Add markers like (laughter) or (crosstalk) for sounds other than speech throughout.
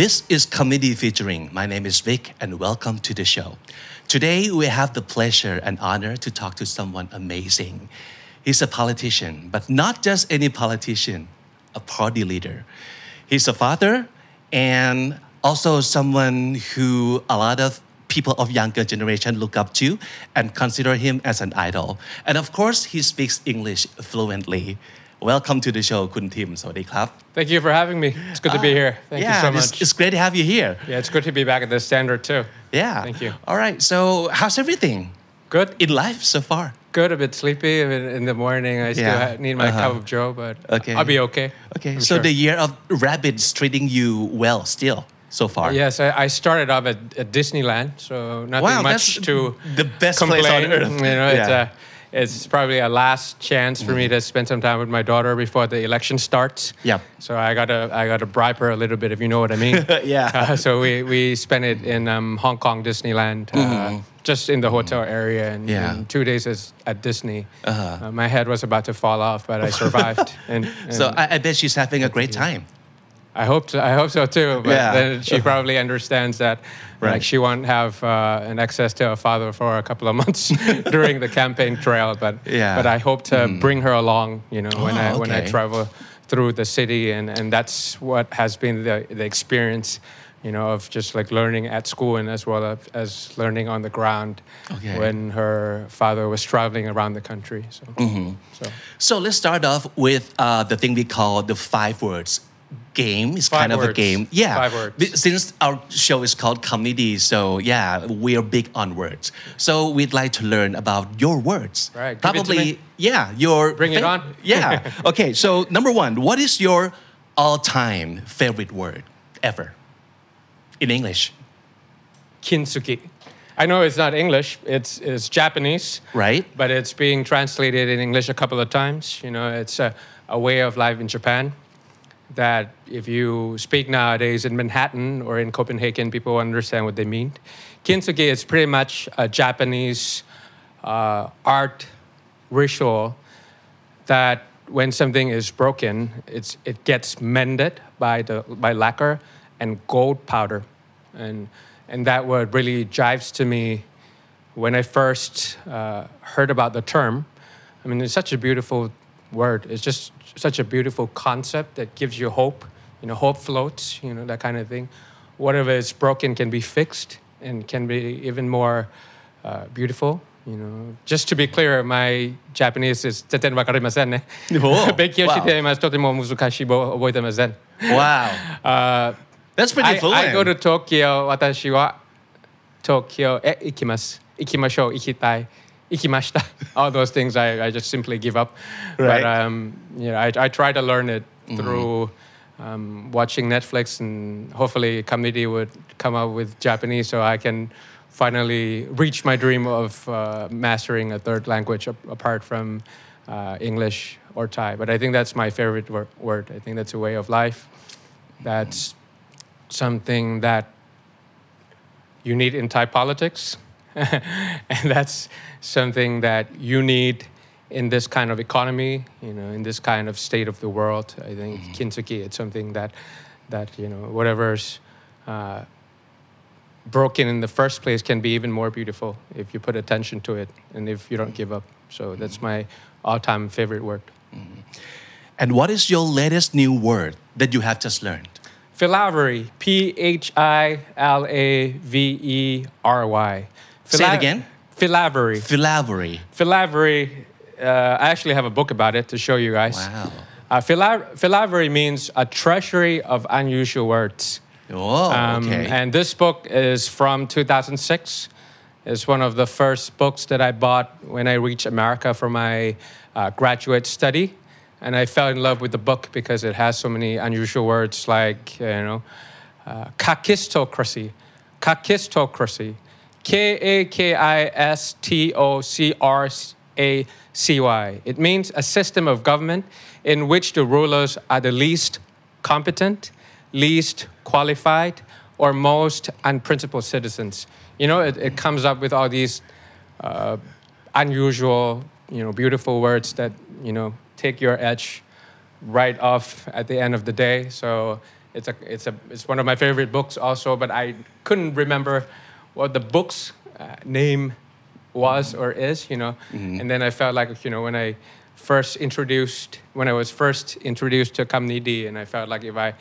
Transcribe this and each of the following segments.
This is Comedy Featuring. My name is Vic and welcome to the show. Today we have the pleasure and honor to talk to someone amazing. He's a politician, but not just any politician, a party leader. He's a father and also someone who a lot of people of younger generation look up to and consider him as an idol. And of course, he speaks English fluently. Welcome to the show, Kun Tim. they krab. Thank you for having me. It's good to be ah, here. Thank yeah, you so much. It's, it's great to have you here. Yeah, it's good to be back at the standard too. Yeah. Thank you. All right. So, how's everything? Good. In life so far? Good. A bit sleepy. I mean, in the morning, I still Yeah. need my Uh-huh. cup of joe, but Okay. I'll be okay. Okay. I'm so sure. the year of rabbits treating you well still so far. Yes, I, started off at, at Disneyland, so nothing Wow, much that's to the best place on earth. You know, it's, Yeah. uh, it's probably a last chance for me to spend some time with my daughter before the election starts. Yeah. So I gotta I gotta bribe her a little bit if you know what I mean. (laughs) Yeah. Uh, so we we spent it in um, Hong Kong Disneyland, uh, just in the hotel area, and, Mm-hmm. Yeah. and two days at Disney. Uh-huh. Uh, my head was about to fall off, but I survived. and, (laughs) and So I, I bet she's having a great time. I hope so, I hope so too. But Yeah. then she probably understands that Right. like she won't have uh, an access to her father for a couple of months (laughs) during the campaign trail. But Yeah. But I hope to bring her along. You know, when Oh, I when I travel through the city, and and that's what has been the the experience. You know, of just like learning at school and as well as, as learning on the ground Okay. when her father was traveling around the country. So, Mm-hmm. so So let's start off with uh, the thing we call the five words game. It's Five kind of a game. Yeah. Five words. Since our show is called comedy, so yeah, we're big on words. So we'd like to learn about your words. Right, give it to Probably, yeah, your. Bring it on. (laughs) Yeah. okay. So number one, what is your all-time favorite word ever in English? kintsugi. I know it's not English; it's it's Japanese. Right. but it's being translated in English a couple of times. You know, it's a, a way of life in Japan that if you speak nowadays in Manhattan or in Copenhagen, people understand what they mean. Kintsugi is pretty much a Japanese uh, art ritual that when something is broken, it's, it gets mended by, the, by lacquer and gold powder. And, and that word really jives to me when I first uh, heard about the term. I mean, it's such a beautiful word. It's just such a beautiful concept that gives you hope. You know, hope floats. You know that kind of thing. Whatever is broken can be fixed and can be even more uh, beautiful. You know, just to be clear, my Japanese is teten wakarimasen ne. Wow. (laughs) wow. Uh, That's pretty fluent. I, I go to Tokyo. Watashi wa Tokyo e ikimasu. Ikimashou, ikitai ikimashita. (laughs) All those things I, I just simply give up. Right. But um, you know, I, I try to learn it mm-hmm. through. Mm-hmm. Um, watching Netflix, and hopefully, comedy would come up with Japanese so I can finally reach my dream of uh, mastering a third language ap- apart from uh, English or Thai. But I think that's my favorite wor- word. I think that's a way of life. That's something that you need in Thai politics. (laughs) and that's something that you need in this kind of economy, you know, in this kind of state of the world. I think mm-hmm. kintsugi, it's something that, that you know, whatever's uh, broken in the first place can be even more beautiful if you put attention to it and if you don't give up. So mm-hmm. that's my all-time favorite word. Mm-hmm. And what is your latest new word that you have just learned? Philavery, P H I L A V E R Y. Say it again. Philavery. Philavery. Philavery, uh, I actually have a book about it to show you guys. Wow. Uh, phila- philavery means a treasury of unusual words. Oh, Um, okay. And this book is from 2006. It's one of the first books that I bought when I reached America for my uh, graduate study. And I fell in love with the book because it has so many unusual words like, you know, uh, kakistocracy, kakistocracy, K A K I S T O C R A C Y. It means a system of government in which the rulers are the least competent, least qualified, or most unprincipled citizens. You know, it, it comes up with all these uh, unusual, you know, beautiful words that, you know, take your edge right off at the end of the day. So it's a, it's a, it's one of my favorite books also, but I couldn't remember what the book's uh, name was or is, you know. And then I felt like, you know, when I first introduced, when I was first introduced to Kamni D, and I felt like if I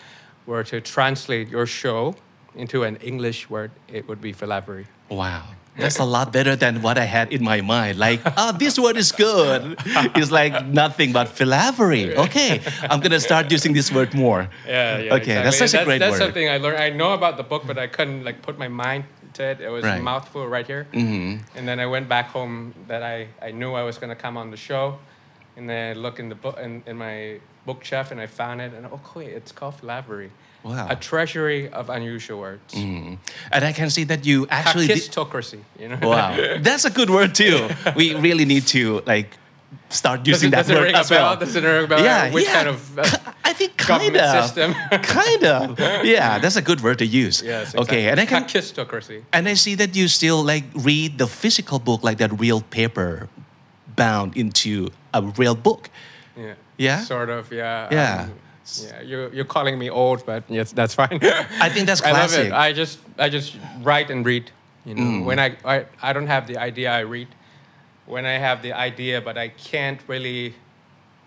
were to translate your show into an English word, it would be philavery. Wow. That's a lot better than what I had in my mind. Like, oh, (laughs) this word is good. It's like nothing but philavery. Okay, I'm gonna start using this word more. Yeah, yeah. Okay, that's such exactly. a great that's, word. That's something I learned. I know about the book, but I couldn't like put my mind to it. It was Right. a mouthful right here. Mm-hmm. And then I went back home that I, I knew I was gonna come on the show, and then I looked in the book in, in my bookshelf and I found it and oh wait, it's called philavery. Wow. A treasury of unusual words. And I can see that you actually. Kakistocracy, you know. wow, (laughs) that's a good word too. We really need to like start Does using it, that does word as well. Does it ring a bell? Yeah, Which yeah. kind of uh, I think kind of. system? (laughs) kind of. Yeah, (laughs) that's a good word to use. yes. Okay, and I can Kakistocracy. and I see that you still like read the physical book like that real paper bound into a real book. Yeah. Yeah? Sort of. Yeah. Yeah. um, yeah. You're you're calling me old, but yes, that's fine. (laughs) I think that's classic. I love it. I just I just write and read. You know, Mm. when I, I I don't have the idea, I read. When I have the idea, but I can't really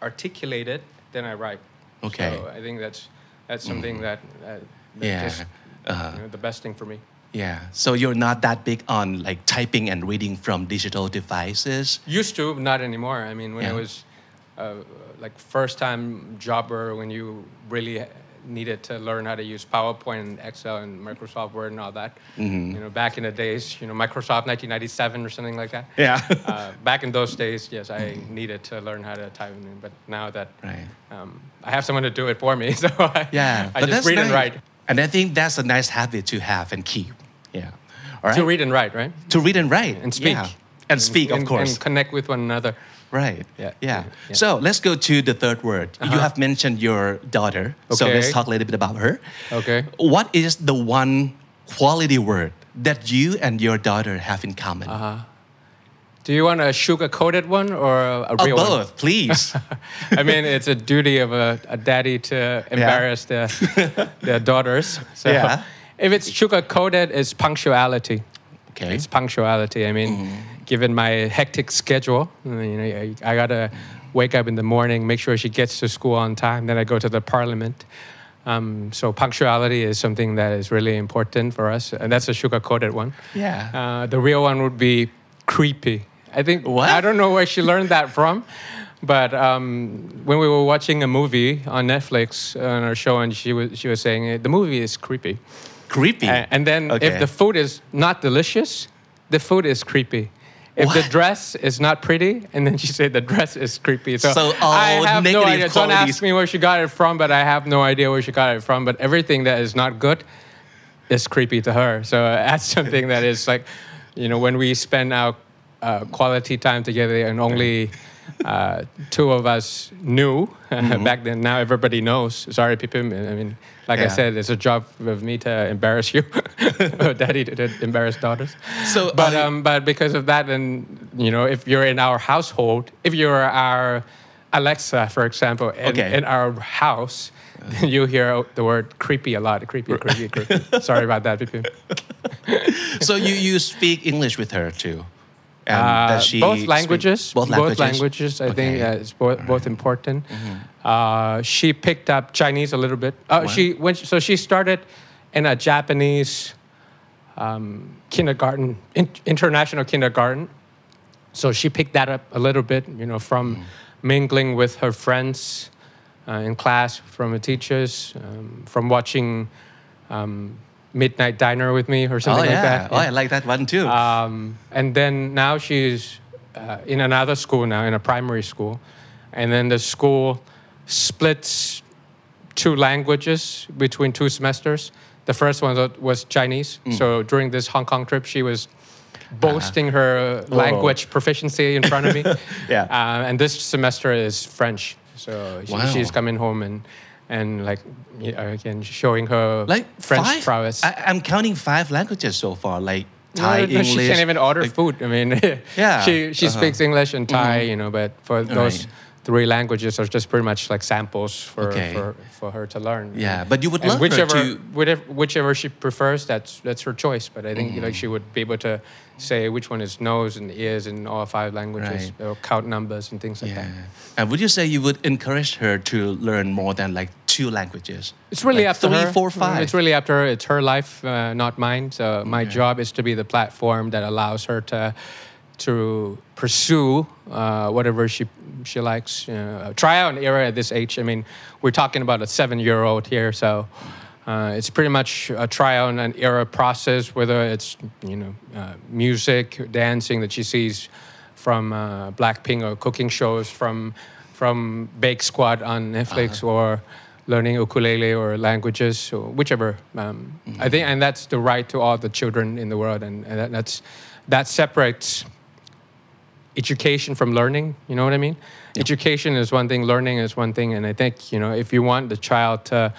articulate it, then I write. Okay. Mm. So I think that's that's something that, uh, that Yeah. just, Uh-huh. you know, the best thing for me. Yeah. So you're not that big on like typing and reading from digital devices. Used to, not anymore. I mean, when I was uh, like first time jobber, when you really needed to learn how to use PowerPoint and Excel and Microsoft Word and all that. Mm-hmm. You know, back in the days, you know, Microsoft 1997 or something like that. Yeah. uh, back in those days, yes, I needed to learn how to type. in, But now that Right. um, I have someone to do it for me, (laughs) so I, Yeah. I but just that's read nice. and write. And I think that's a nice habit to have and keep. Yeah. All right. To read and write, right? To read and write And speak. Yeah. And speak, of course. And connect with one another. Right. Yeah, Yeah. yeah, yeah. So let's go to the third word. You have mentioned your daughter. Okay. So let's talk a little bit about her. Okay. What is the one quality word that you and your daughter have in common? Uh-huh. Do you want a sugar-coated one or a, Oh, real one? both, please. (laughs) I mean, it's a duty of a, a daddy to embarrass their, (laughs) their daughters. So Yeah. if it's sugar coated, it's punctuality. Okay. It's punctuality. I mean, given my hectic schedule, you know, I, I gotta wake up in the morning, make sure she gets to school on time. Then I go to the parliament. Um, so punctuality is something that is really important for us, and that's a sugar coated one. Yeah. Uh, the real one would be creepy. I think What? I don't know where she learned that from, but um, when we were watching a movie on Netflix on our show, and she was she was saying "Eh, the movie is creepy, Creepy. A- and then Okay. if the food is not delicious, the food is creepy. If the dress is not pretty, and then she said the dress is creepy. So, So I have no idea. Don't qualities. ask me where she got it from, but I have no idea where she got it from. But everything that is not good is creepy to her. So (laughs) that's something that is like, you know, when we spend our uh, quality time together and only uh, two of us knew (laughs) back then. Now everybody knows. Sorry, Pipim. I mean, like I said, it's a job of me to embarrass you, (laughs) daddy to, to embarrass daughters. So, but um, but because of that, and you know, if you're in our household, if you're our Alexa, for example, in, Okay. in our house, then you hear the word creepy a lot. Creepy, creepy, creepy. Sorry about that, Pipim. (laughs) so you, you speak English with her too? And Uh, she both speak- languages. both languages. I think uh, it's both, both important. Uh, she picked up Chinese a little bit. Uh, Wow. She went. So she started in a Japanese um, kindergarten, in, international kindergarten. So she picked that up a little bit, you know, from mingling with her friends uh, in class, from the teachers, um, from watching um, Midnight Diner with me or Oh something yeah. like that. Oh, I like that one too. Um, and then now she's uh, in another school now, in a primary school. And then the school splits two languages between two semesters. The first one was- Chinese. So during this Hong Kong trip, she was boasting her language proficiency in front of me. (laughs) Yeah. Uh, and this semester is French, so she, Wow. she's coming home and and like again showing her Like French five? prowess. I, I'm counting five languages so far, like Thai, no, English. She can't even order like- food. I mean, (laughs) Yeah, she she uh-huh. speaks English and Thai, you know, but for those Right. three languages are just pretty much like samples for Okay. for, for her to learn. Yeah, but you would and love whichever, her to. whichever whichever she prefers, that's that's her choice. But I think Mm-hmm. like she would be able to say which one is nose and ears in all five languages, Right. or count numbers and things like Yeah. that. And would you say you would encourage her to learn more than like two languages? It's really Like up to three, her. four, five. It's really up to her. It's her life, uh, not mine. So my job is to be the platform that allows her to to pursue uh, whatever she she likes. You know, try out an era at this age. I mean, we're talking about a seven-year-old here, so. Uh, it's pretty much a trial and an era process, whether it's you know uh, music, dancing that she sees from uh, Blackpink or cooking shows from from Bake Squad on Netflix or learning ukulele or languages or whichever. Um, I think, and that's the right to all the children in the world, and, and that, that's that separates education from learning. You know what I mean? Education is one thing, learning is one thing, and I think you know if you want the child to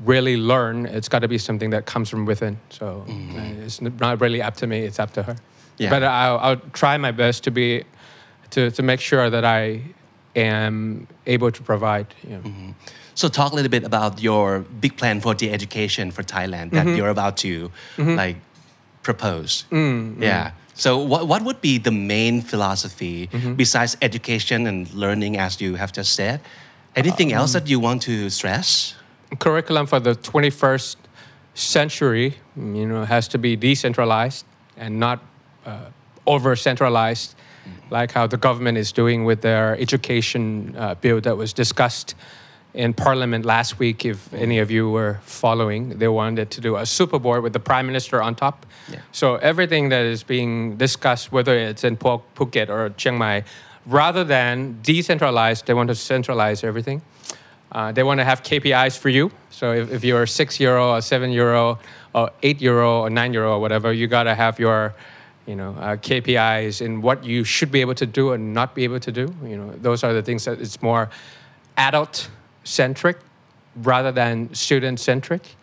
really learn, it's got to be something that comes from within. So uh, it's not really up to me; it's up to her. Yeah. But I'll, I'll try my best to be to, to make sure that I am able to provide. You know. So talk a little bit about your big plan for the education for Thailand that Mm-hmm. you're about to like propose. Mm, Yeah. So what, what would be the main philosophy Mm-hmm. besides education and learning as you have just said? Anything Um, else that you want to stress? curriculum for the 21st century, you know, has to be decentralized and not uh, over centralized, like how the government is doing with their education uh, bill that was discussed in Parliament last week. If any of you were following, they wanted to do a super board with the prime minister on top. Yeah. So everything that is being discussed, whether it's in Phu- Phuket or Chiang Mai, rather than decentralized, they want to centralize everything. Uh, they want to have KPIs for you. So if, if you're a six old, a seven old, or eight old, or nine year old, whatever, you got to have your you know, uh, KPIs and what you should be able to do and not be able to do. You know, those are the things that it's more adult centric rather than student centric.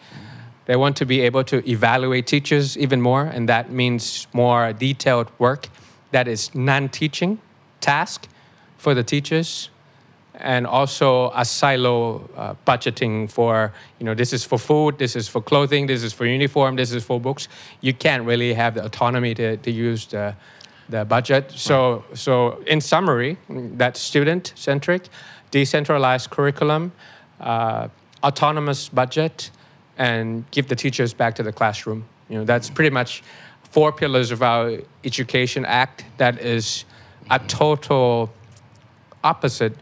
They want to be able to evaluate teachers even more, and that means more detailed work that is non teaching task for the teachers and also a silo uh, budgeting for you know this is for food this is for clothing this is for uniform this is for books. You can't really have the autonomy to, to use the, the budget. So so in summary that student centric decentralized curriculum uh, autonomous budget and give the teachers back to the classroom. You know that's pretty much four pillars of our education act that is a total opposite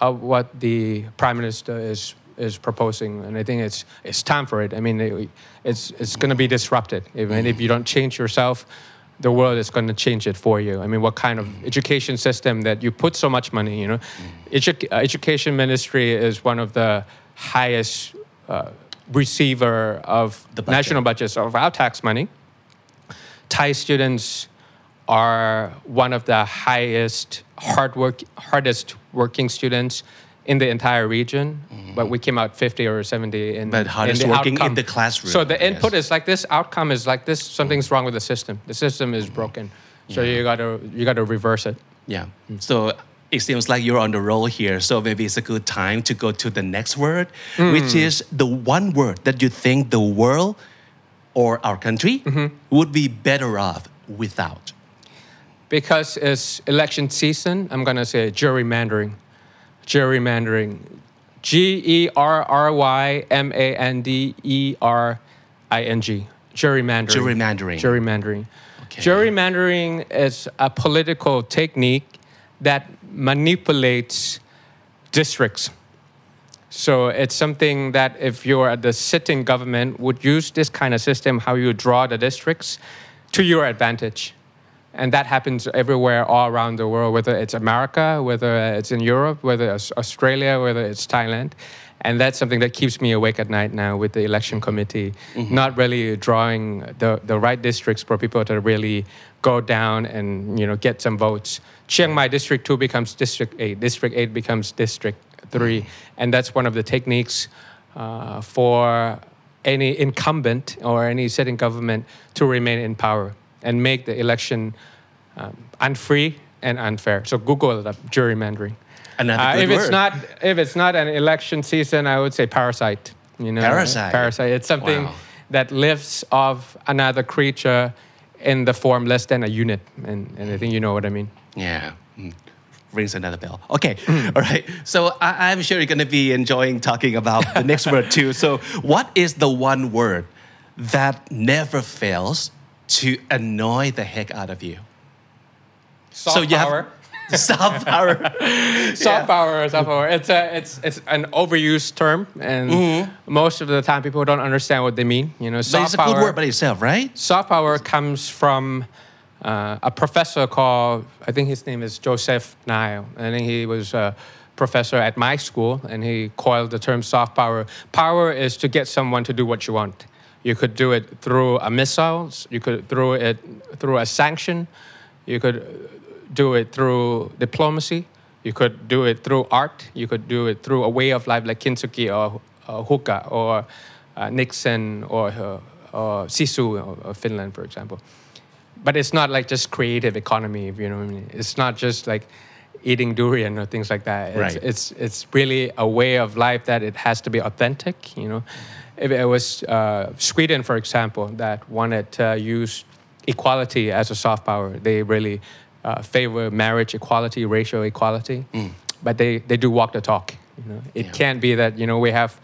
of what the prime minister is is proposing, and I think it's it's time for it. I mean, it, it's it's going to be disrupted. I mean, if you don't change yourself, the world is going to change it for you. I mean, what kind of education system that you put so much money? You know, Edu- uh, education ministry is one of the highest uh, receiver of The budget. national budgets of our tax money. Thai students are one of the highest hard work, hardest working students in the entire region. Mm-hmm. But we came out 50 or 70 in, Mm-hmm. But in the working in the classroom, So the yes. input is like this, outcome is like this. Something's mm-hmm. wrong with the system. The system is mm-hmm. broken. So you gotta you gotta reverse it. Yeah. Mm. So it seems like you're on the roll here. So maybe it's a good time to go to the next word, which mm. is the one word that you think the world or our country would be better off without. Because it's election season, I'm gonna say gerrymandering. Gerrymandering. G E R R Y M A N D E R I N G. Gerrymandering. Gerrymandering. Gerrymandering. Okay. Gerrymandering is a political technique that manipulates districts. So it's something that if you're at the sitting government would use this kind of system how you draw the districts to your advantage. And that happens everywhere, all around the world, whether it's America, whether it's in Europe, whether it's Australia, whether it's Thailand. And that's something that keeps me awake at night now with the election committee, not really drawing the, the right districts for people to really go down and you know get some votes. Chiang Mai District 2 becomes District 8, District 8 becomes District 3. And that's one of the techniques uh, for any incumbent or any sitting government to remain in power and make the election um, unfree and unfair. So Google up, gerrymandering. Another Uh, if it's not if it's not an election season, I would say parasite. You know, Parasite. Parasite. It's something Wow. that lives off another creature in the form less than a unit, and, and I think you know what I mean. Yeah. Mm. Rings another bell. Okay. All right. So I, I'm sure you're going to be enjoying talking about the next word too. So, what is the one word that never fails to annoy the heck out of you? Soft so you power. have (laughs) soft power. (laughs) soft power, soft power. It's a, it's, it's an overused term, and most of the time people don't understand what they mean. You know, But soft it's a power. good word by itself, right? Soft power comes from uh, a professor called, I think his name is Joseph Nye. and he was a professor at my school, and he coined the term soft power. Power is to get someone to do what you want. You could do it through a missile. You could through it through a sanction. You could do it through diplomacy. You could do it through art. You could do it through a way of life like Kintsugi or uh, Hygge or uh, Niksen or, uh, or Sisu or Finland, for example. But it's not like just creative economy, if you know what I mean. It's not just like eating durian or things like that. It's, Right. it's, it's really a way of life that it has to be authentic, you know. If it was uh, Sweden, for example, that wanted to use equality as a soft power. They really uh, favor marriage equality, racial equality, but they, they do walk the talk. You know, it Yeah. can't be that you know we have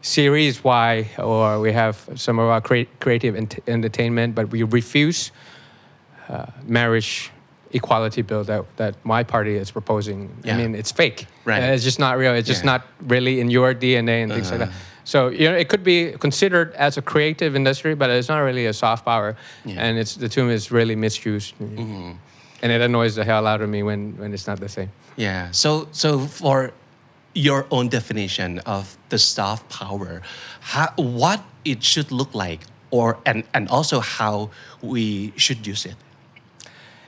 series Y or we have some of our crea- creative ent- entertainment, but we refuse uh, marriage equality bill that, that my party is proposing. Yeah. I mean, it's fake. Right. Uh, It's just not real. It's just Yeah. not really in your DNA and things like that. So you know, it could be considered as a creative industry, but it's not really a soft power, Yeah. and it's the term is really misused, and it annoys the hell out of me when, when it's not the same. Yeah. So so for your own definition of the soft power, how, what it should look like, or and and also how we should use it.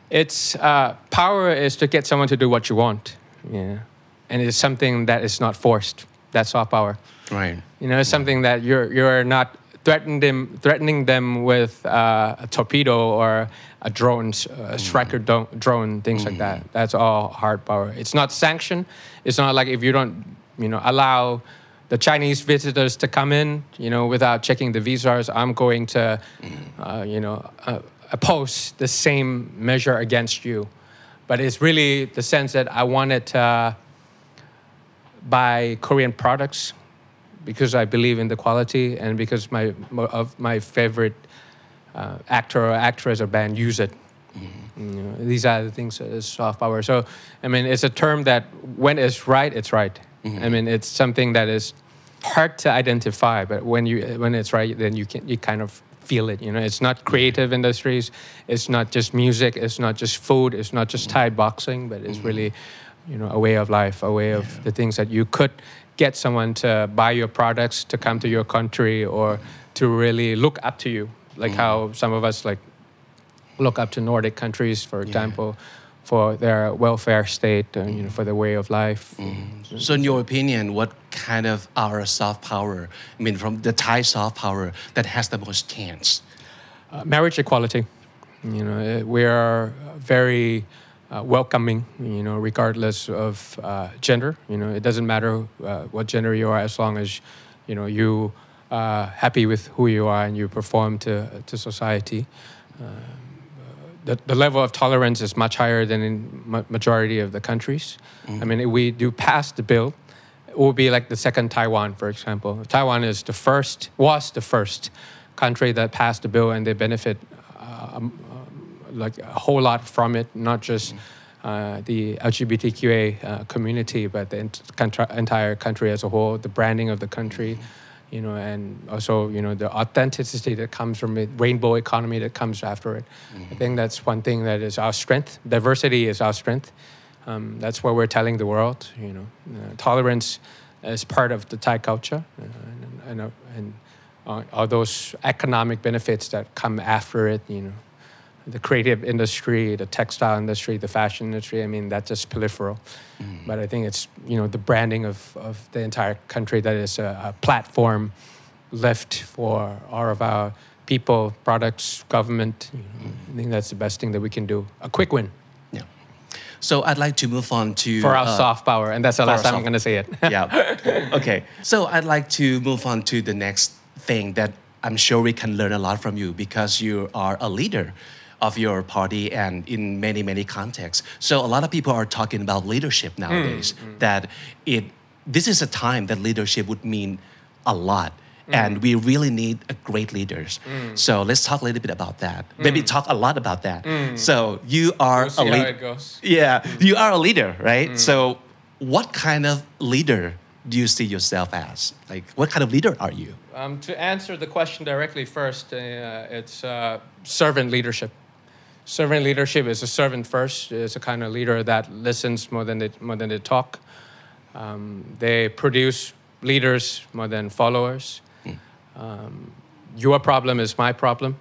It's uh, power is to get someone to do what you want, yeah, and it's something that is not forced. That's soft power. Right. You know, it's something that you're you're not threatening them threatening them with uh, a torpedo or a drone, a striker do- drone, things like that. That's all hard power. It's not sanction. It's not like if you don't, you know, allow the Chinese visitors to come in, you know, without checking the visas, I'm going to, uh, you know, uh, oppose the same measure against you. But it's really the sense that I wanted to buy Korean products because I believe in the quality and because my of my favorite uh, actor or actress or band use it. Mm-hmm. You know, these are the things that is soft power. So I mean, it's a term that when it's right, it's right. Mm-hmm. I mean, it's something that is hard to identify, but when you when it's right, then you can you kind of feel it. You know, it's not creative industries. It's not just music. It's not just food. It's not just mm-hmm. Thai boxing, but it's really, you know, a way of life, a way of the things that you could get someone to buy your products, to come to your country, or to really look up to you, like how some of us like look up to Nordic countries, for example, for their welfare state, and you know, for their way of life. So, in your opinion, what kind of our soft power? I mean, from the Thai soft power that has the most chance. Uh, marriage equality. You know, uh, we are very uh, welcoming. You know, regardless of uh, gender. You know, it doesn't matter uh, what gender you are, as long as you know you are happy with who you are and you perform to to society. Uh, the, the level of tolerance is much higher than in ma- majority of the countries. I mean, if we do pass the bill, it will be like the second Taiwan, for example. Taiwan is the first, was the first country that passed the bill, and they benefit uh, um, like a whole lot from it, not just uh, the LGBTQA uh, community, but the ent- entire country as a whole, the branding of the country. you know, and also you know the authenticity that comes from it, rainbow economy that comes after it. I think that's one thing that is our strength. Diversity is our strength. Um, that's what we're telling the world. You know, uh, tolerance is part of the Thai culture, uh, and and, and uh, all those economic benefits that come after it. You know, the creative industry, the textile industry, the fashion industry. I mean, that's just peripheral. But I think it's you know the branding of, of the entire country that is a, a platform left for all of our people, products, government. Know, I think that's the best thing that we can do. A quick win Yeah. So I'd like to move on to for our uh, soft power, and that's the last time I'm going to say it. (laughs) yeah. Okay. So I'd like to move on to the next thing that I'm sure we can learn a lot from you because you are a leader of your party and in many many contexts. So a lot of people are talking about leadership hmm. nowadays hmm. that it this is a time that leadership would mean a lot. Hmm. And we really need a great leaders. So let's talk a little bit about that. Maybe talk a lot about that. So you are We'll a leader. Yeah, you are a leader, right? So, what kind of leader do you see yourself as? Like, what kind of leader are you? Um, to answer the question directly first, uh, it's uh, servant leadership. Servant leadership is a servant first. It's a kind of leader that listens more than they, more than they talk. Um, they produce leaders more than followers. Um, your problem is my problem.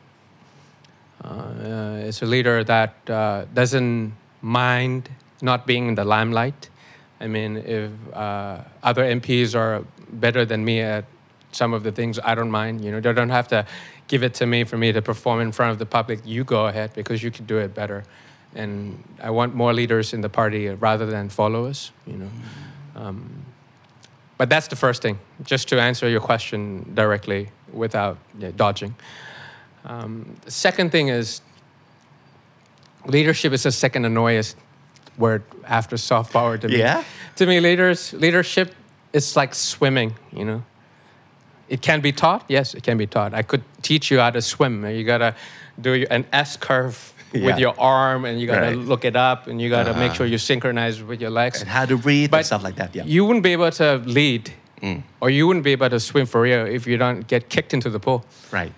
Uh, it's a leader that uh, doesn't mind not being in the limelight. I mean, if uh, other MPs are better than me at some of the things, I don't mind. You know, they don't have to give it to me for me to perform in front of the public. You go ahead because you can do it better. And I want more leaders in the party rather than followers. You know. Um, but that's the first thing, just to answer your question directly without yeah, dodging. Um, the second thing is leadership is the second annoyest word after soft power to me. Yeah? To me, leaders leadership is like swimming. You know, it can be taught. Yes, it can be taught. I could teach you how to swim. You gotta do an S curve (laughs) Yeah. with your arm, and you gotta Right. look it up, and you gotta make Uh-huh. sure you synchronize with your legs And how to breathe and stuff like that. Yeah. you wouldn't be able to lead Mm. or you wouldn't be able to swim for real if you don't get kicked into the pool right.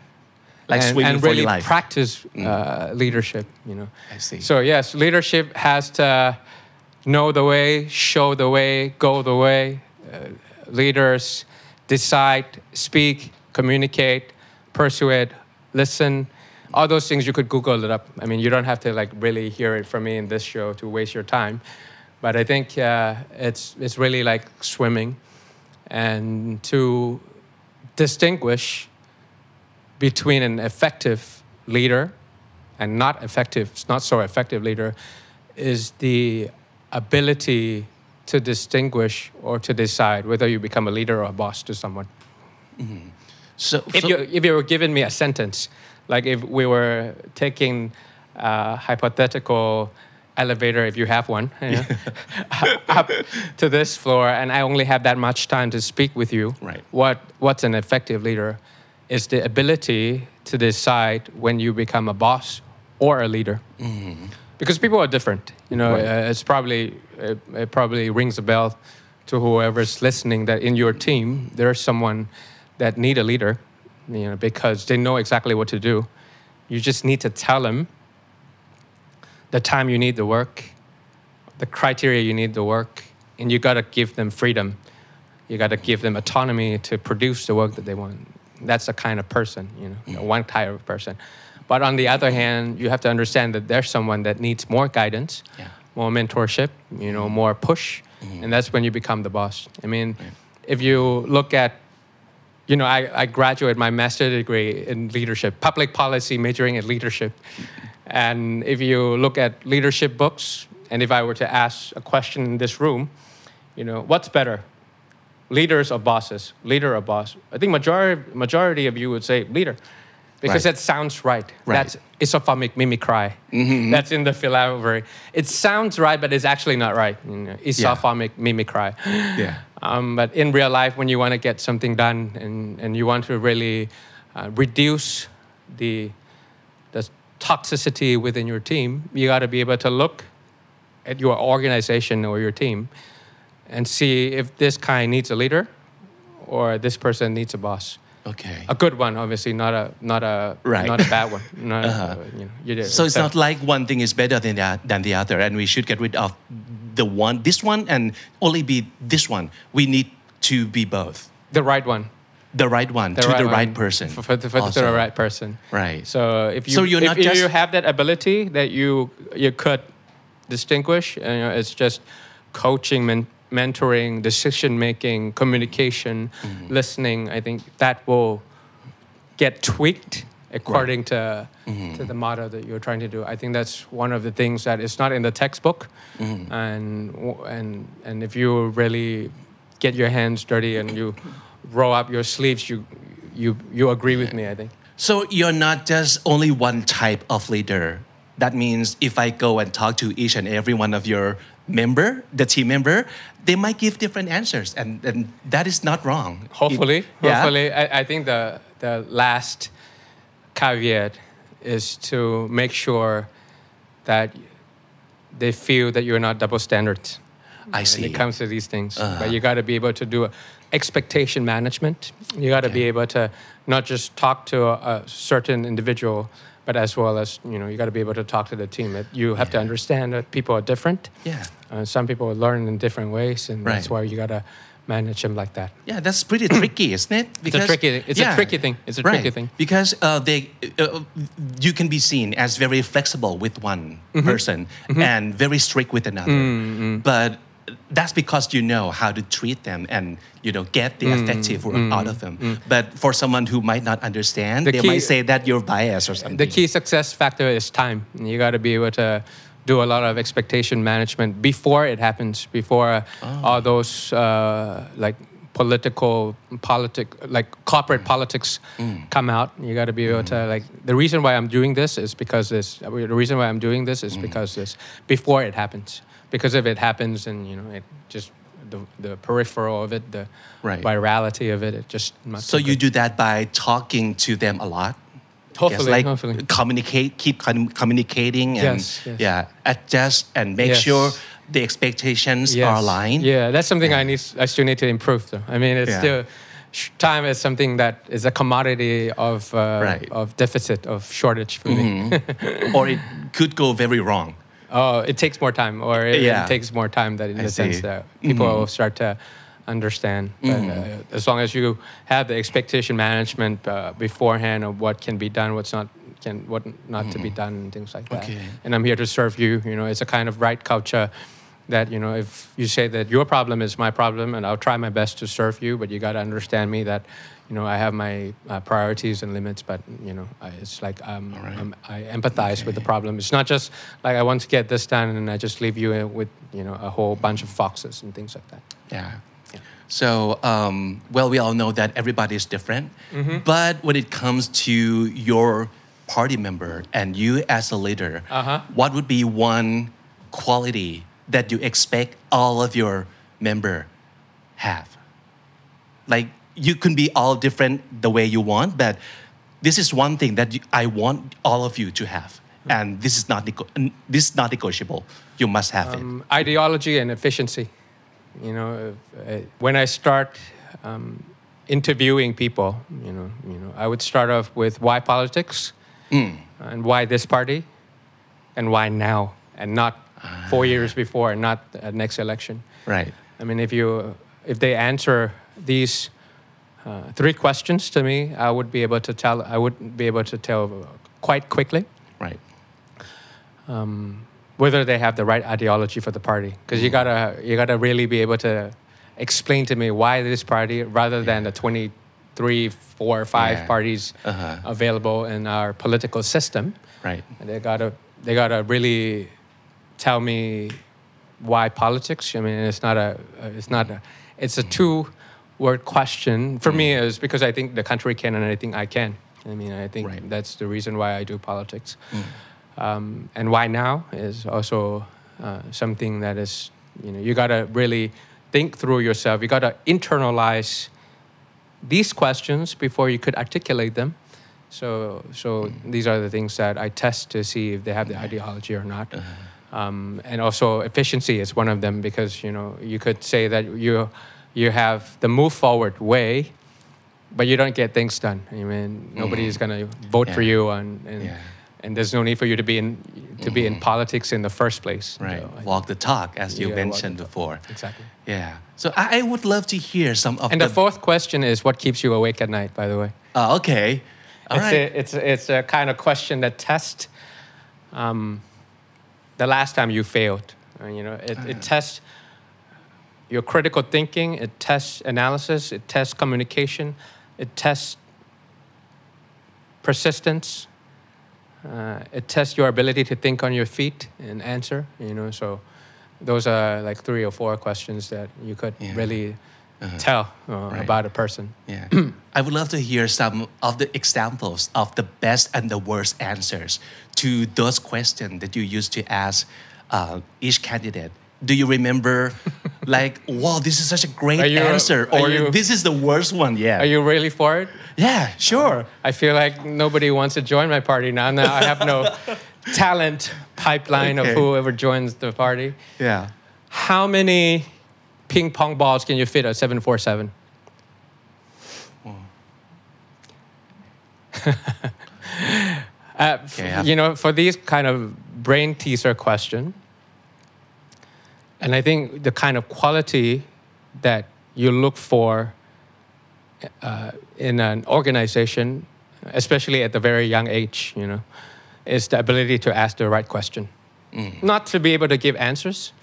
Like and, swimming and for really your life. Mm. practice uh, leadership you know I see. so yes leadership has to know the way show the way go the way uh, leaders decide speak communicate persuade listen all those things you could google it up. I mean you don't have to like really hear it from me in this show to waste your time but i think uh, it's it's really like swimming. And to distinguish between an effective leader and not effective, not so effective leader, is the ability to distinguish or to decide whether you become a leader or a boss to someone. Mm-hmm. So, If so- you if you were giving me a sentence, like if we were taking a hypothetical elevator, if you have one, you know, (laughs) up to this floor, and I only have that much time to speak with you, Right. what what's an effective leader is the ability to decide when you become a boss or a leader. Mm-hmm. Because people are different, you know. Right. Uh, it's probably it, it probably rings a bell to whoever's listening that in your team there's someone that need a leader, you know, because they know exactly what to do. You just need to tell them the time you need to work, the criteria you need to work, and you got to give them freedom. You got to give them autonomy to produce the work that they want. That's the kind of person, you know, one type of person. But on the other hand, you have to understand that there's someone that needs more guidance, Yeah. more mentorship, you know, mm-hmm. more push, mm-hmm. and that's when you become the boss. I mean, if you look at you know, I, I graduated my master's degree in leadership, public policy, majoring in leadership. And if you look at leadership books, and if I were to ask a question in this room, you know, what's better, leaders or bosses? Leader or boss? I think majority majority of you would say leader, because Right. that sounds right. Right. That's isomorphic mimicry. That's in the syllabary. It sounds right, but it's actually not right. You know, isomorphic mimicry. yeah. (gasps) Um, but in real life, when you want to get something done and, and you want to really uh, reduce the, the toxicity within your team, you got to be able to look at your organization or your team and see if this kind needs a leader or this person needs a boss. Okay. A good one, obviously, not a not a Right. not a bad one. (laughs) Not, Uh-huh. you know, you did- So it's not like one thing is better than the, than the other, and we should get rid of the one, this one, and only be this one. We need to be both. the right one. The right one to the one right person. for, for, the- for the- the right person. Right. So if you So you're if not you just- have that ability that you you could distinguish, you know, it's just coaching, men, mentoring, decision making, communication, Mm-hmm. listening. I think that will get tweaked according to Mm-hmm. to the motto that you're trying to do. I think that's one of the things that is not in the textbook, Mm-hmm. and and and if you really get your hands dirty and you roll up your sleeves, you you you agree with me. I think. So you're not just only one type of leader. That means if I go and talk to each and every one of your member, the team member, they might give different answers, and, and that is not wrong. Hopefully, It- yeah? hopefully, I, I think the the last caveat is to make sure that they feel that you're not double standards. I see. Uh-huh. When it comes to these things, but you got to be able to do expectation management. You got to be able to not just talk to a, a certain individual, but as well as you know, you got to be able to talk to the team. That you have to understand that people are different. Yeah. Uh, some people learn in different ways, and that's why you got to manage them like that. Yeah, that's pretty (clears throat) tricky, isn't it? It's a tricky- it's a tricky thing. It's a right. tricky thing. because uh, they, uh, you can be seen as very flexible with one Mm-hmm. person and very strict with another. Mm-hmm. But that's because you know how to treat them and you know get the Mm-hmm. effective work mm, out of them. Mm. But for someone who might not understand, The they key- might say that you're biased or something. The key success factor is time. You got to be able to do a lot of expectation management before it happens, before oh. all those uh, like political politic like corporate mm. politics come out you got to be able to like the reason why i'm doing this is because this the reason why i'm doing this is because this before it happens because if it happens and you know it just the, the peripheral of it the Right. virality of it it just so you do that by talking to them a lot. hopefully Yes, like hopefully communicate, keep com- communicating, and Yes, yes. yeah, adjust and make sure the expectations are aligned. Yeah, that's something I need. I still need to improve. Though. I mean, it's Yeah. still time is something that is a commodity of uh, Right. of deficit of shortage for me. (laughs) or it could go very wrong. Oh, it takes more time, or it, Yeah. it takes more time that in I the sense see. Mm-hmm. that people will start to understand. But uh, as long as you have the expectation management uh, beforehand of what can be done, what's not can what not to be done, and things like that. Mm-hmm. Okay. And I'm here to serve you. You know, it's a kind of right culture. That you know, if you say that your problem is my problem, and I'll try my best to serve you, but you got to understand me that, you know, I have my uh, priorities and limits. But you know, I, it's like um, right. I empathize with the problem. It's not just like I want to get this done and I just leave you with you know a whole bunch of foxes and things like that. Yeah. So, um, well, we all know that everybody is different. Mm-hmm. But when it comes to your party member and you as a leader, Uh-huh. what would be one quality that you expect all of your member have? Like you can be all different the way you want, but this is one thing that I want all of you to have, and this is not this is not negotiable. You must have it. Um, ideology and efficiency. You know, uh, when I start um, interviewing people, you know, you know, I would start off with why politics, and why this party, and why now, and not four years before, and not next election. Right. I mean, if you if they answer these uh, three questions to me, I would be able to tell. I would be able to tell quite quickly Right. whether they have the right ideology for the party. Because you gotta you gotta really be able to explain to me why this party, rather than the twenty three, four, five Yeah. parties Uh-huh. available in our political system. Right. And they gotta they gotta really tell me why politics. I mean, it's not a it's not a it's a two word question for me is because I think the country can and I think I can. I mean, I think Right. that's the reason why I do politics. Um, and why now is also uh, something that is you know you gotta really think through yourself. You gotta internalize these questions before you could articulate them. So, so these are the things that I test to see if they have the ideology or not. Um, and also efficiency is one of them because you know you could say that you you have the move forward way, but you don't get things done. I mean, nobody is going to vote for Mm. You, and and, Yeah. and there's no need for you to be in to be in politics in the first place. Right. So Walk the talk, as you Yeah, mentioned before. exactly. Yeah. So I, I would love to hear some of And the. the fourth question is, what keeps you awake at night? By the way. Oh, okay. All it's, right. a, it's, a- it's a kind of question that tests um, the last time you failed. Uh, you know, it, it tests your critical thinking, it tests analysis, it tests communication, it tests persistence, uh, it tests your ability to think on your feet and answer. You know, so those are like three or four questions that you could Yeah. really tell uh, Right. about a person. Yeah. (clears throat) I would love to hear some of the examples of the best and the worst answers to those questions that you used to ask uh, each candidate. Do you remember, (laughs) like, wow, this is such a great you- answer, or you- this is the worst one? Yeah. Are you really for it? yeah, sure. I feel like nobody wants to join my party now. Now I have no (laughs) talent pipeline Okay. of whoever joins the party. Yeah. How many ping pong balls can you fit at 747? (laughs) uh, Okay, I've- you know, for these kind of brain teaser question, and I think the kind of quality that you look for uh, in an organization, especially at the very young age, you know, is the ability to ask the right question. Mm. Not to be able to give answers.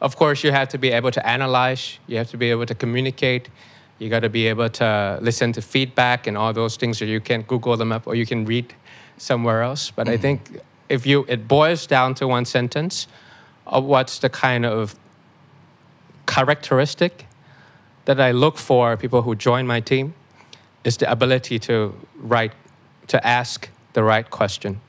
Of course, you have to be able to analyze, you have to be able to communicate, you got to be able to listen to feedback and all those things that you can Google them up or you can read somewhere else. But I mm-hmm. think if you, it boils down to one sentence of what's the kind of characteristic that I look for people who join my team is the ability to write, to ask the right question.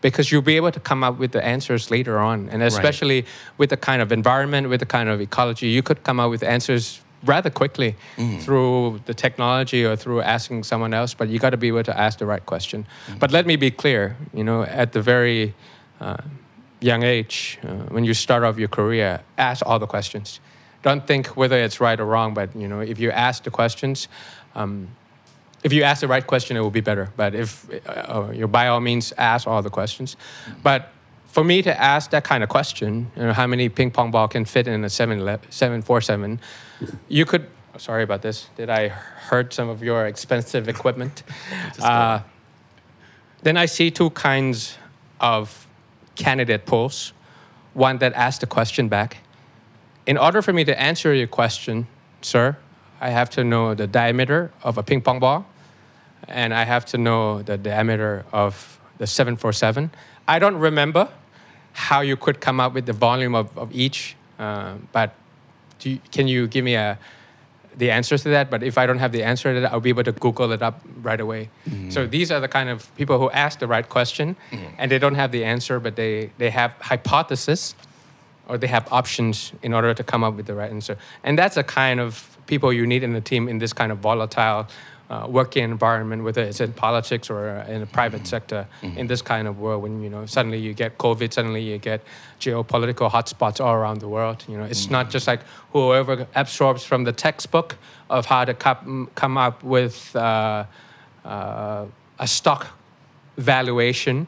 Because you'll be able to come up with the answers later on. And especially with the kind of environment, with the kind of ecology, you could come up with answers rather quickly through the technology or through asking someone else, but you got to be able to ask the right question. But let me be clear, you know, at the very uh, young age, uh, when you start off your career, ask all the questions. Don't think whether it's right or wrong, but you know, if you ask the questions, um, if you ask the right question, it will be better. But if uh, uh, you by all means ask all the questions, but for me to ask that kind of question, you know, how many ping pong ball can fit in a 747, you could. Sorry about this. Did I hurt some of your expensive equipment? Uh, then I see two kinds of candidate polls. One that asks the question back. In order for me to answer your question, sir, I have to know the diameter of a ping pong ball, and I have to know the diameter of the 747. I don't remember how you could come up with the volume of, of each, uh, but do you, can you give me a, the answers to that? But if I don't have the answer to that, I'll be able to Google it up right away. Mm-hmm. So these are the kind of people who ask the right question, mm-hmm. and they don't have the answer, but they, they have hypothesis or they have options in order to come up with the right answer. And that's the kind of people you need in the team in this kind of volatile uh, working environment, whether it's in politics or uh, in the private sector, in this kind of world when you know suddenly you get COVID, suddenly you get geopolitical hotspots all around the world. You know, it's not just like whoever absorbs from the textbook of how to come, come up with uh, uh, a stock valuation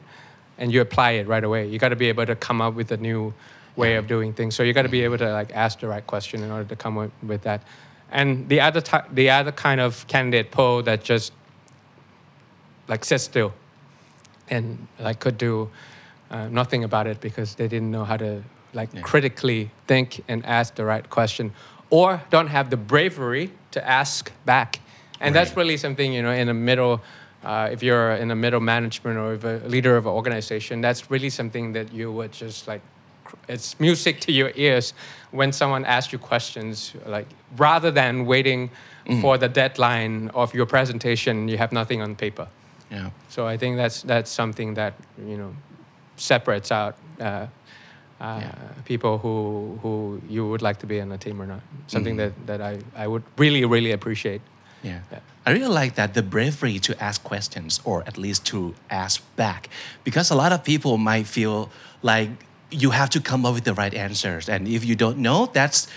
and you apply it right away. You got to be able to come up with a new way of doing things. So you got to be able to like ask the right question in order to come up with that. And the other ti the other kind of candidate poll that just like sits still and like could do uh, nothing about it because they didn't know how to like critically think and ask the right question or don't have the bravery to ask back and that's really something you know in the middle uh, if you're in a middle management or if a leader of an organization that's really something that you would just like it's music to your ears when someone asks you questions like rather than waiting for the deadline of your presentation you have nothing on paper Yeah. so I think that's that's something that you know separates out uh, uh, Yeah. people who who you would like to be in a team or not. Something Mm-hmm. that, that I, I would really really appreciate. Yeah. Yeah. I really like that the bravery to ask questions or at least to ask back because a lot of people might feel like you have to come up with the right answers and if you don't know that's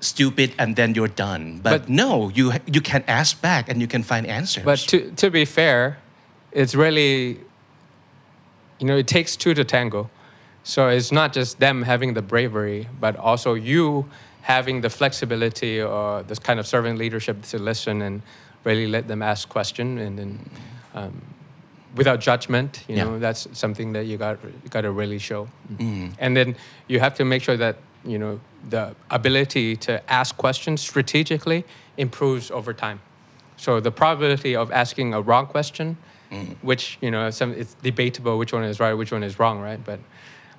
stupid and then you're done. But, But- no, you you can ask back and you can find answers. But to, to be fair, it's really, you know, it takes two to tango. So it's not just them having the bravery, but also you having the flexibility or this kind of servant leadership to listen and really let them ask question and then um, without judgment. You Yeah. know, that's something that you got you got to really show. Mm. And then you have to make sure that you know the ability to ask questions strategically improves over time. So the probability of asking a wrong question, mm. which you know, some it's debatable which one is right, which one is wrong, right? But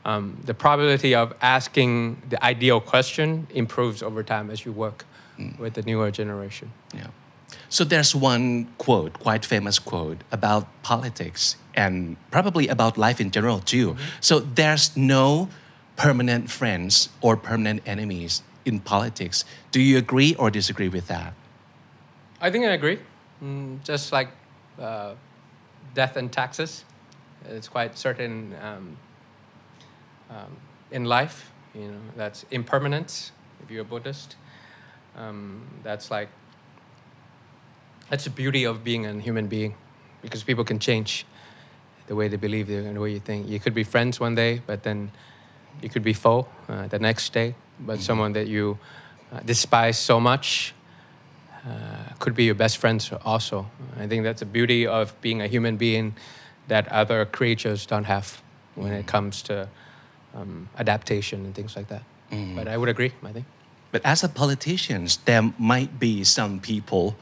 um, the probability of asking the ideal question improves over time as you work mm. with the newer generation. Yeah. So there's one quote, quite famous quote about politics and probably about life in general too. So there's no permanent friends or permanent enemies in politics. Do you agree or disagree with that? I think I agree. Mm, just like uh, death and taxes, it's quite certain um, um, in life. You know, that's impermanence. If you're a Buddhist, um, that's like that's the beauty of being a human being, because people can change the way they believe and the way you think. You could be friends one day, but then you could be foe uh, the next day. But someone that you uh, despise so much uh, could be your best friends also. I think that's the beauty of being a human being that other creatures don't have when it comes to um, adaptation and things like that. But I would agree, I think. But as a politician, there might be some people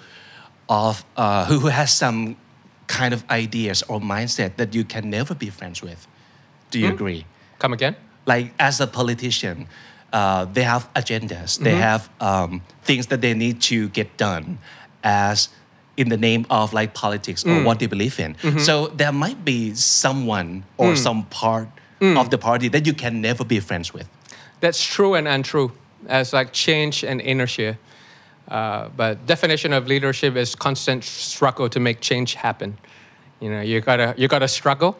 of uh, who has some kind of ideas or mindset that you can never be friends with. Do you agree? Come again? Like as a politician, uh, they have agendas. They have um, things that they need to get done, as in the name of like politics or what they believe in. So there might be someone or some part of the party that you can never be friends with. That's true and untrue. As like change and inertia. Uh, but definition of leadership is constant struggle to make change happen. You know, you gotta you gotta struggle,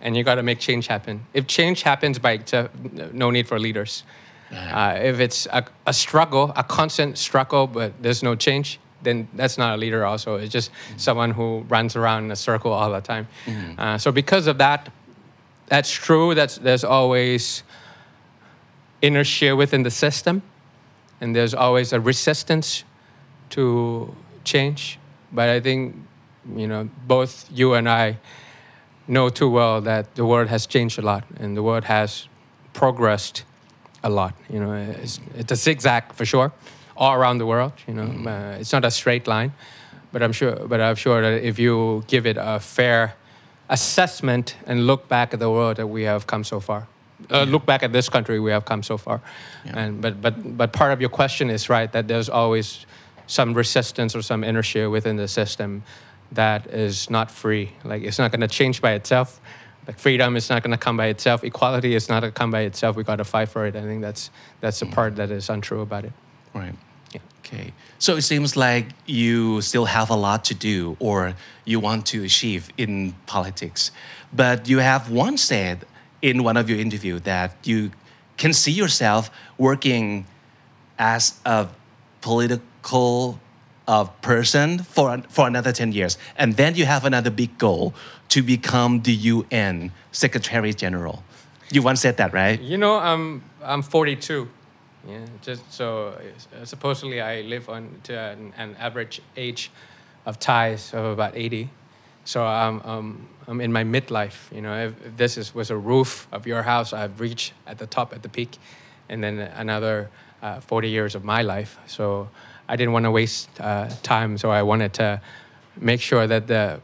and you gotta make change happen. If change happens by itself, no need for leaders. Uh, if it's a, a struggle, a constant struggle, but there's no change, then that's not a leader. Also, it's just someone who runs around in a circle all the time. Uh, so because of that, that's true. That's there's always inertia within the system, and there's always a resistance to change. But I think, you know, both you and I know too well that the world has changed a lot, and the world has progressed a lot. You know, it's, it's a zigzag for sure, all around the world. You know, uh, it's not a straight line, but I'm sure. But I'm sure that if you give it a fair assessment and look back at the world that we have come so far, uh, look back at this country we have come so far, and but but but part of your question is right that there's always some resistance or some inertia within the system that is not free. Like it's not going to change by itself. Like freedom is not going to come by itself. Equality is not going to come by itself. We got to fight for it. I think that's that's the part that is untrue about it. Right. Yeah. Okay. So it seems like you still have a lot to do or you want to achieve in politics. But you have once said in one of your interviews that you can see yourself working as a political uh, person for, for another 10 years. And then you have another big goal to become the UN Secretary General. You once said that, right? You know, I'm I'm 42. Yeah, just so uh, supposedly I live on to an, an average age of Thais of about 80. So I'm um, I'm in my midlife. You know, if, if this is was a roof of your house, I've reached at the top at the peak, and then another uh, 40 years of my life. So I didn't want to waste uh, time. So I wanted to make sure that the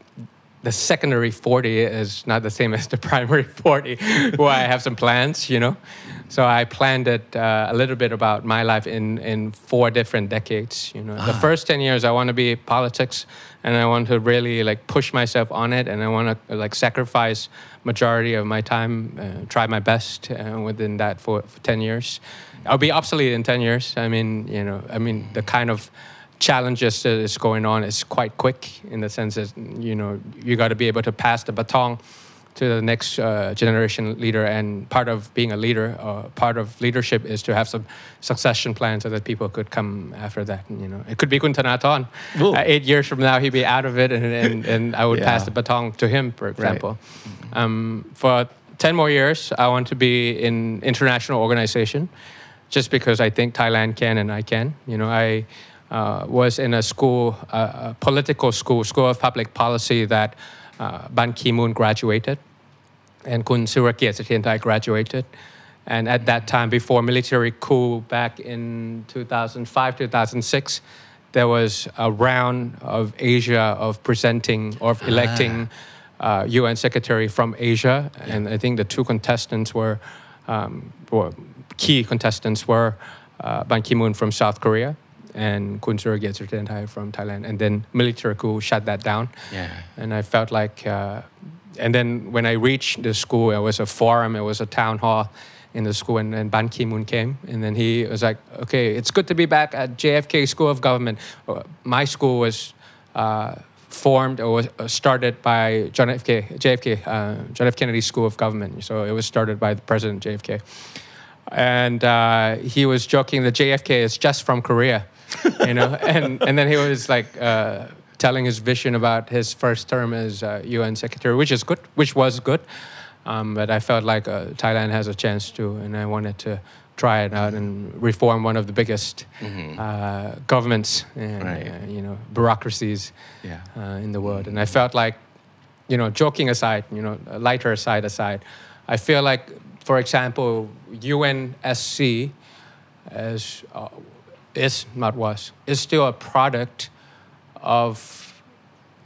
the secondary 40 is not the same (laughs) as the primary 40 (laughs) where i have some plans you know so i planned it uh, a little bit about my life in, in four different decades you know the first 10 years i want to be politics and i want to really like push myself on it and i want to like sacrifice majority of my time uh, try my best uh, within that for, for 10 years. I'll be obsolete in 10 years. I mean you know i mean the kind of challenges that is going on is quite quick in the sense that you know you got to be able to pass the baton to the next uh, generation leader. And part of being a leader, uh, part of leadership, is to have some succession plan so that people could come after that. You know, it could be Kun Thanathorn. Uh, eight years from now, he'd be out of it, and and, and I would Yeah. pass the baton to him, for example. Um, for ten more years, I want to be in international organization, just because I think Thailand can and I can. You know, I. Uh, was in a school, uh, a political school, School of Public Policy that uh, Ban Ki-moon graduated and Kun Surakiart Sathirathai graduated. And at that time, before military coup back in 2005, 2006, there was a round of Asia of presenting or of electing uh, UN secretary from Asia. And I think the two contestants were, um, were key contestants were uh, Ban Ki-moon from South Korea and Kun Surakiart Sathirathai from Thailand. And then military coup shut that down. Yeah. And I felt like, uh, and then when I reached the school, it was a forum, it was a town hall in the school, and, and Ban Ki moon came. And then he was like, okay, it's good to be back at JFK School of Government. Uh, My school was uh, formed or was uh, started by John F. K. JFK, uh, John F. Kennedy School of Government. So it was started by the President JFK. And uh, he was joking that JFK is just from Korea, (laughs) you know. and and then he was like uh, telling his vision about his first term as uh, UN secretary, which is good, which was good. Um, but I felt like uh, Thailand has a chance to, and I wanted to try it out and reform one of the biggest uh, governments and Right. uh, you know bureaucracies Yeah. uh, in the world. And I felt like, you know, joking aside, you know, lighter side aside, I feel like, for example, UNSC as uh, is not was is still a product of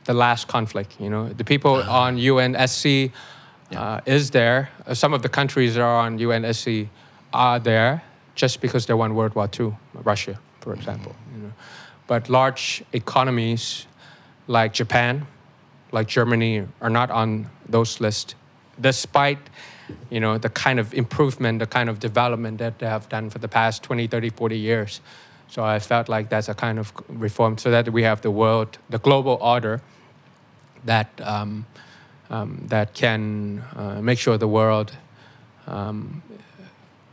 the last conflict. You know, the people on UNSC uh, is there. Uh, Some of the countries that are on UNSC are there just because they won World War II. Russia, for example. You know, but large economies like Japan, like Germany, are not on those lists, despite you know the kind of improvement, the kind of development that they have done for the past 20, 30, 40 years. So I felt like that's a kind of reform, so that we have the world, the global order, that um, um, that can uh, make sure the world um,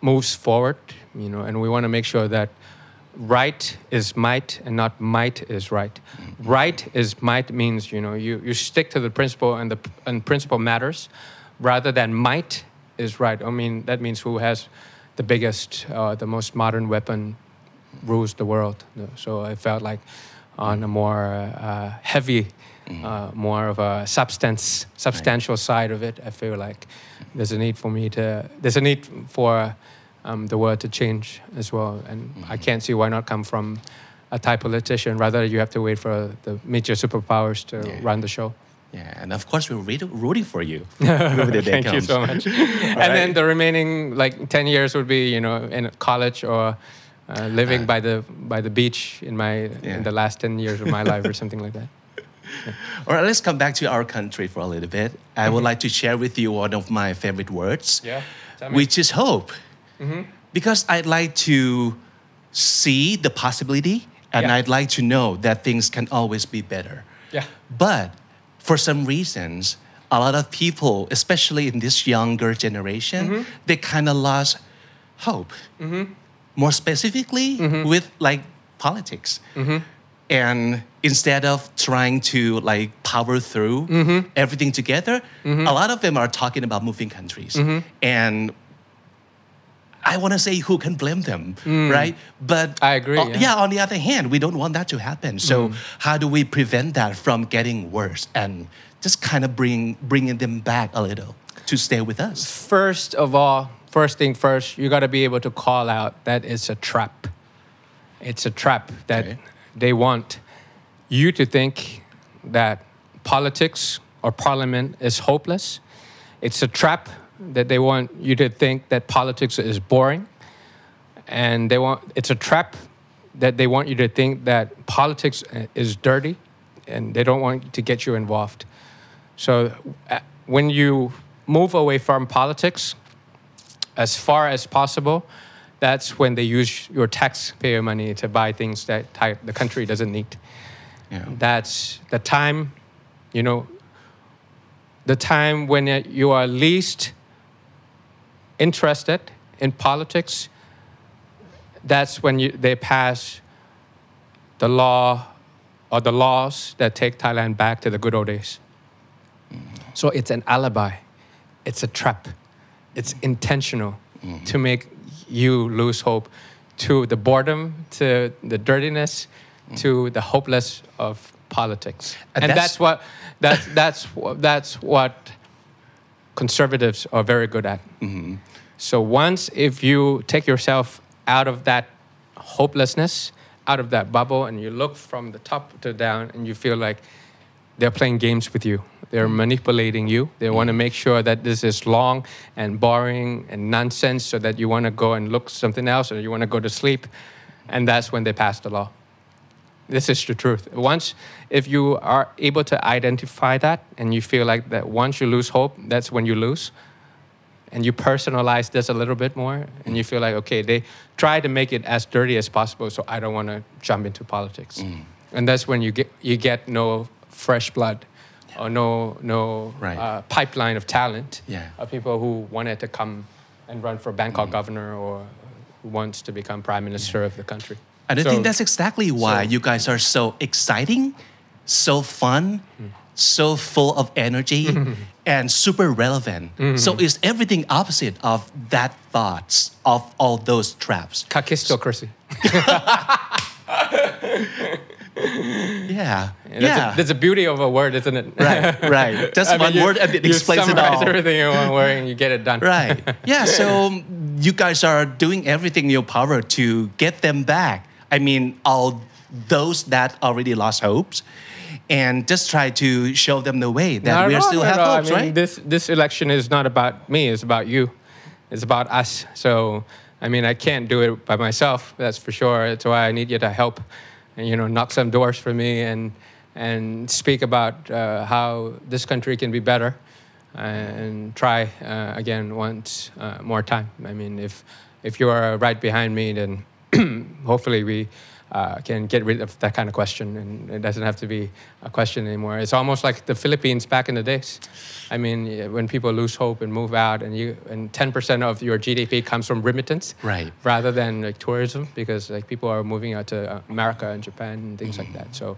moves forward. You know, and we want to make sure that right is might and not might is right. Right is might means you know you, you stick to the principle and the and principle matters, rather than might is right. I mean that means who has the biggest, uh, the most modern weapon rules the world. So I felt like on a more uh, heavy, uh, more of a substance, substantial side of it, I feel like there's a need for me to, there's a need for um, the world to change as well. And I can't see why not come from a Thai politician. Rather, you have to wait for the major superpowers to Yeah. run the show. Yeah, and of course we're rooting for you. (laughs) Thank you so much. (laughs) and then the remaining like 10 years would be, you know, in college or uh, living uh, by the by the beach in my Yeah. in the last 10 years of my life or (laughs) something like that. All right, let's come back to our country for a little bit. I would like to share with you one of my favorite words, Yeah, which is hope. Mm-hmm. Because I'd like to see the possibility and Yeah. I'd like to know that things can always be better. Yeah. But for some reasons, a lot of people, especially in this younger generation, mm-hmm. they kind of lost hope. Mm-hmm. More specifically, mm-hmm. with like politics. Mm-hmm. And instead of trying to like power through mm-hmm. everything together, a lot of them are talking about moving countries. And I want to say who can blame them, mm. right? But I agree, uh, yeah. yeah, on the other hand, we don't want that to happen. So mm. how do we prevent that from getting worse and just kind of bring bringing them back a little to stay with us? First of all, first thing first, you got to be able to call out that it's a trap. It's a trap that Okay. they want you to think that politics or parliament is hopeless. It's a trap that they want you to think that politics is boring. And they want it's a trap that they want you to think that politics is dirty and they don't want to get you involved. So uh, when you move away from politics as far as possible, that's when they use your taxpayer money to buy things that the country doesn't need. Yeah. That's the time, you know, the time when uh, you are least interested in politics, that's when you, they pass the law or the laws that take Thailand back to the good old days. So it's an alibi, it's a trap, it's intentional to make you lose hope to the boredom, to the dirtiness, to the hopeless of politics. And And, that's- that's, what that's that's that's what conservatives are very good at. Mm-hmm. So once if you take yourself out of that hopelessness, out of that bubble, and you look from the top to down, and you feel like they're playing games with you. They're mm. manipulating you. They want to mm. make sure that this is long and boring and nonsense, so that you want to go and look something else, or you want to go to sleep, and that's when they pass the law. This is the truth. Once, if you are able to identify that, and you feel like that once you lose hope, that's when you lose. And you personalize this a little bit more and you feel like okay they try to make it as dirty as possible so i don't want to jump into politics. Mm. And that's when you get you get no fresh blood or no no Right. uh, pipeline of talent Yeah. of people who wanted to come and run for bangkok mm-hmm. governor or who wants to become prime minister of the country And I So- think that's exactly why so- you guys are so exciting, so fun, mm. so full of energy, (laughs) and super relevant. Mm-hmm. So it's everything opposite of that thoughts of all those traps. kakistocracy (laughs) (laughs) Yeah. That's, yeah. a, that's a beauty of a word isn't it right, right. (laughs) Just I mean, one you- word and it explains it all. everything in one word and you get it done Right. (laughs) Yeah. So you guys are doing everything in your power to get them back. I mean, all those that already lost hopes, and just try to show them the way that we all, still have hopes, I mean, right? This this election is not about me. It's about you. It's about us. So I mean, I can't do it by myself. That's for sure. That's why I need you to help, and you know, knock some doors for me and and speak about uh, how this country can be better, and try uh, again once uh, more time. I mean, if if you are right behind me, then (clears throat) hopefully we uh, can get rid of that kind of question, and it doesn't have to be a question anymore. It's almost like the Philippines back in the days. I mean, when people lose hope and move out, and you and 10% of your GDP comes from remittance, Right. rather than like tourism, because like people are moving out to uh, America and Japan and things like that. So.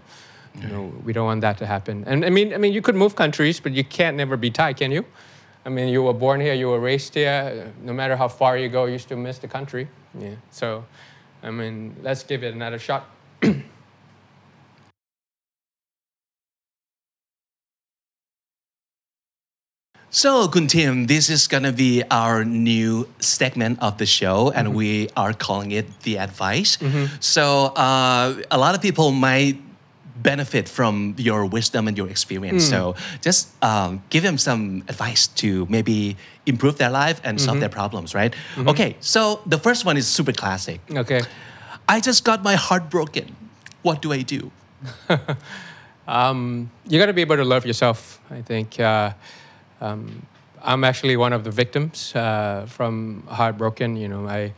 You know, we don't want that to happen. And I mean, I mean, you could move countries, but you can't never be Thai, can you? I mean, you were born here, you were raised here. No matter how far you go, you still miss the country. Yeah. So, I mean, let's give it another shot. (clears throat) So, Kun Tim, this is gonna be our new segment of the show, and we are calling it the advice. So, uh, a lot of people might benefit from your wisdom and your experience. So, just um, give them some advice to maybe improve their life and solve their problems, right? Okay, so the first one is super classic. Okay. I just got my heart broken. What do I do? (laughs) Um, you got to be able to love yourself. I think uh, um, I'm actually one of the victims uh, from heartbroken. You know, I,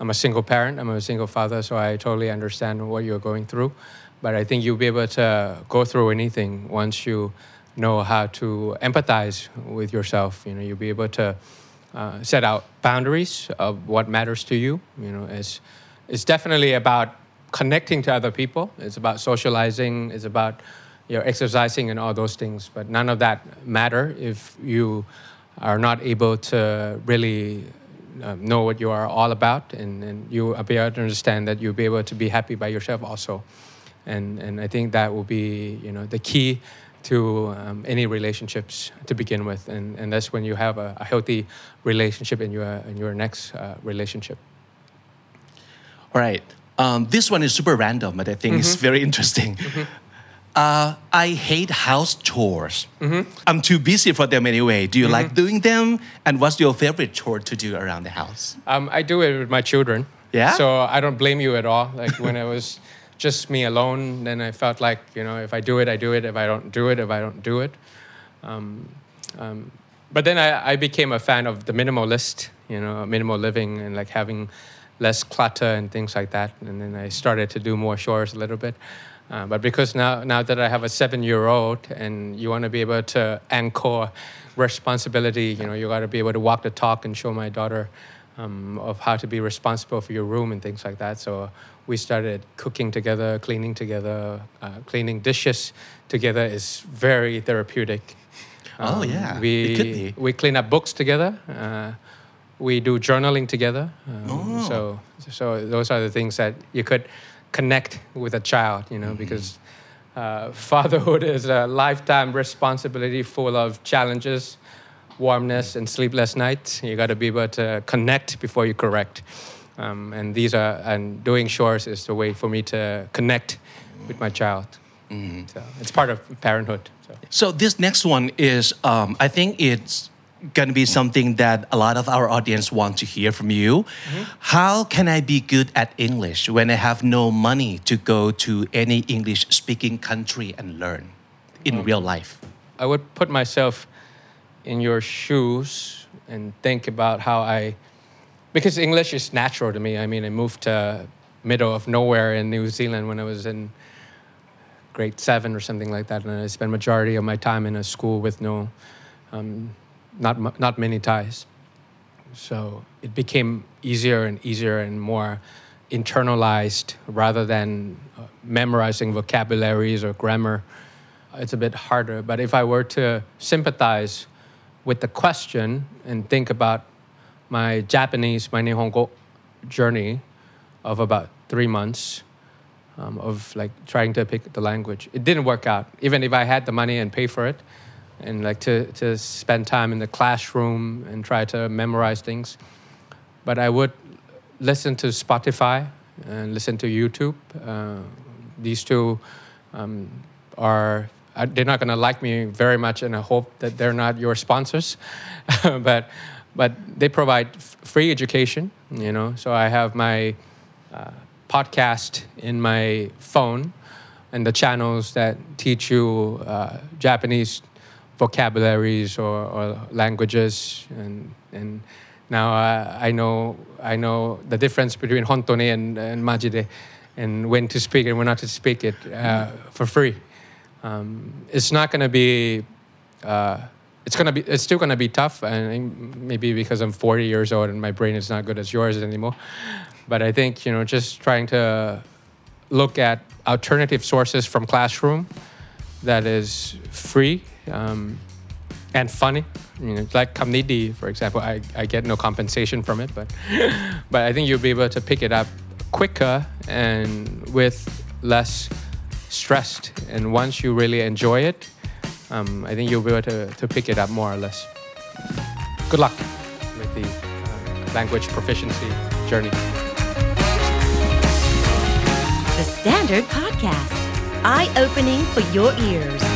I'm a single parent. I'm a single father, so I totally understand what you're going through. But I think you'll be able to go through anything once you know how to empathize with yourself. You know, you'll be able to uh, set out boundaries of what matters to you. You know, it's it's definitely about connecting to other people. It's about socializing. It's about you know, exercising and all those things. But none of that matter if you are not able to really um, know what you are all about, and, and you be able to understand that you'll be able to be happy by yourself also. And and I think that will be you know the key to um, any relationships to begin with, and, and that's when you have a, a healthy relationship in your in your next uh, relationship. All right. Um, this one is super random, but I think it's very interesting. Uh, I hate house chores. I'm too busy for them anyway. Do you like doing them? And what's your favorite chore to do around the house? Um, I do it with my children. Yeah? So I don't blame you at all. Like when I was (laughs) just me alone, then I felt like you know if I do it, I do it. If I don't do it, if I don't do it. Um, um, but then I, I became a fan of the minimalist, you know, minimal living and like having less clutter and things like that. And then I started to do more chores a little bit. Uh, but because now, now that I have a seven-year-old and you want to be able to anchor responsibility, you know, you got to be able to walk the talk and show my daughter um, of how to be responsible for your room and things like that. So we started cooking together, cleaning together, uh, cleaning dishes together is very therapeutic. Oh, Um, yeah. we It could be. we clean up books together. Uh, we do journaling together. Um, Oh. So so those are the things that you could connect with a child, you know, Mm-hmm. because uh, (laughs) fatherhood is a lifetime responsibility full of challenges, warmness, and sleepless nights. You got to be able to connect before you correct. Um, and these are and doing chores is the way for me to connect with my child. Mm-hmm. So it's part of parenthood. So. So this next one is, um, I think it's going to be something that a lot of our audience want to hear from you. How can I be good at English when I have no money to go to any English-speaking country and learn in real life? I would put myself in your shoes and think about how I, because English is natural to me. I mean, I moved to middle of nowhere in New Zealand when I was in grade seven or something like that, and I spent majority of my time in a school with no, um, not not many Thais. So it became easier and easier and more internalized rather than uh, memorizing vocabularies or grammar. It's a bit harder. But if I were to sympathize with the question and think about my Japanese, my Nihongo journey of about three months um, of like trying to pick the language, it didn't work out. Even if I had the money and pay for it, and like to, to spend time in the classroom and try to memorize things. But I would listen to Spotify and listen to YouTube. Uh, these two um, are they're not going to like me very much, and I hope that they're not your sponsors. (laughs) but but they provide f- free education, you know. So I have my uh, podcast in my phone, and the channels that teach you uh, Japanese vocabularies or, or languages, and and now uh, I know I know the difference between hontone and, and majide, and when to speak and when not to speak it uh, for free. Um, it's not going to be. Uh, it's gonna be. It's still gonna be tough, and maybe because I'm 40 years old and my brain is not good as yours anymore. But I think you know, just trying to look at alternative sources from classroom that is free um, and funny. You know, like Kamnidi, for example, I, I get no compensation from it, but (laughs) but I think you'll be able to pick it up quicker and with less stressed. And once you really enjoy it, um, I think you'll be able to, to pick it up more or less. Good luck with the uh, language proficiency journey. The Standard Podcast, eye opening for your ears.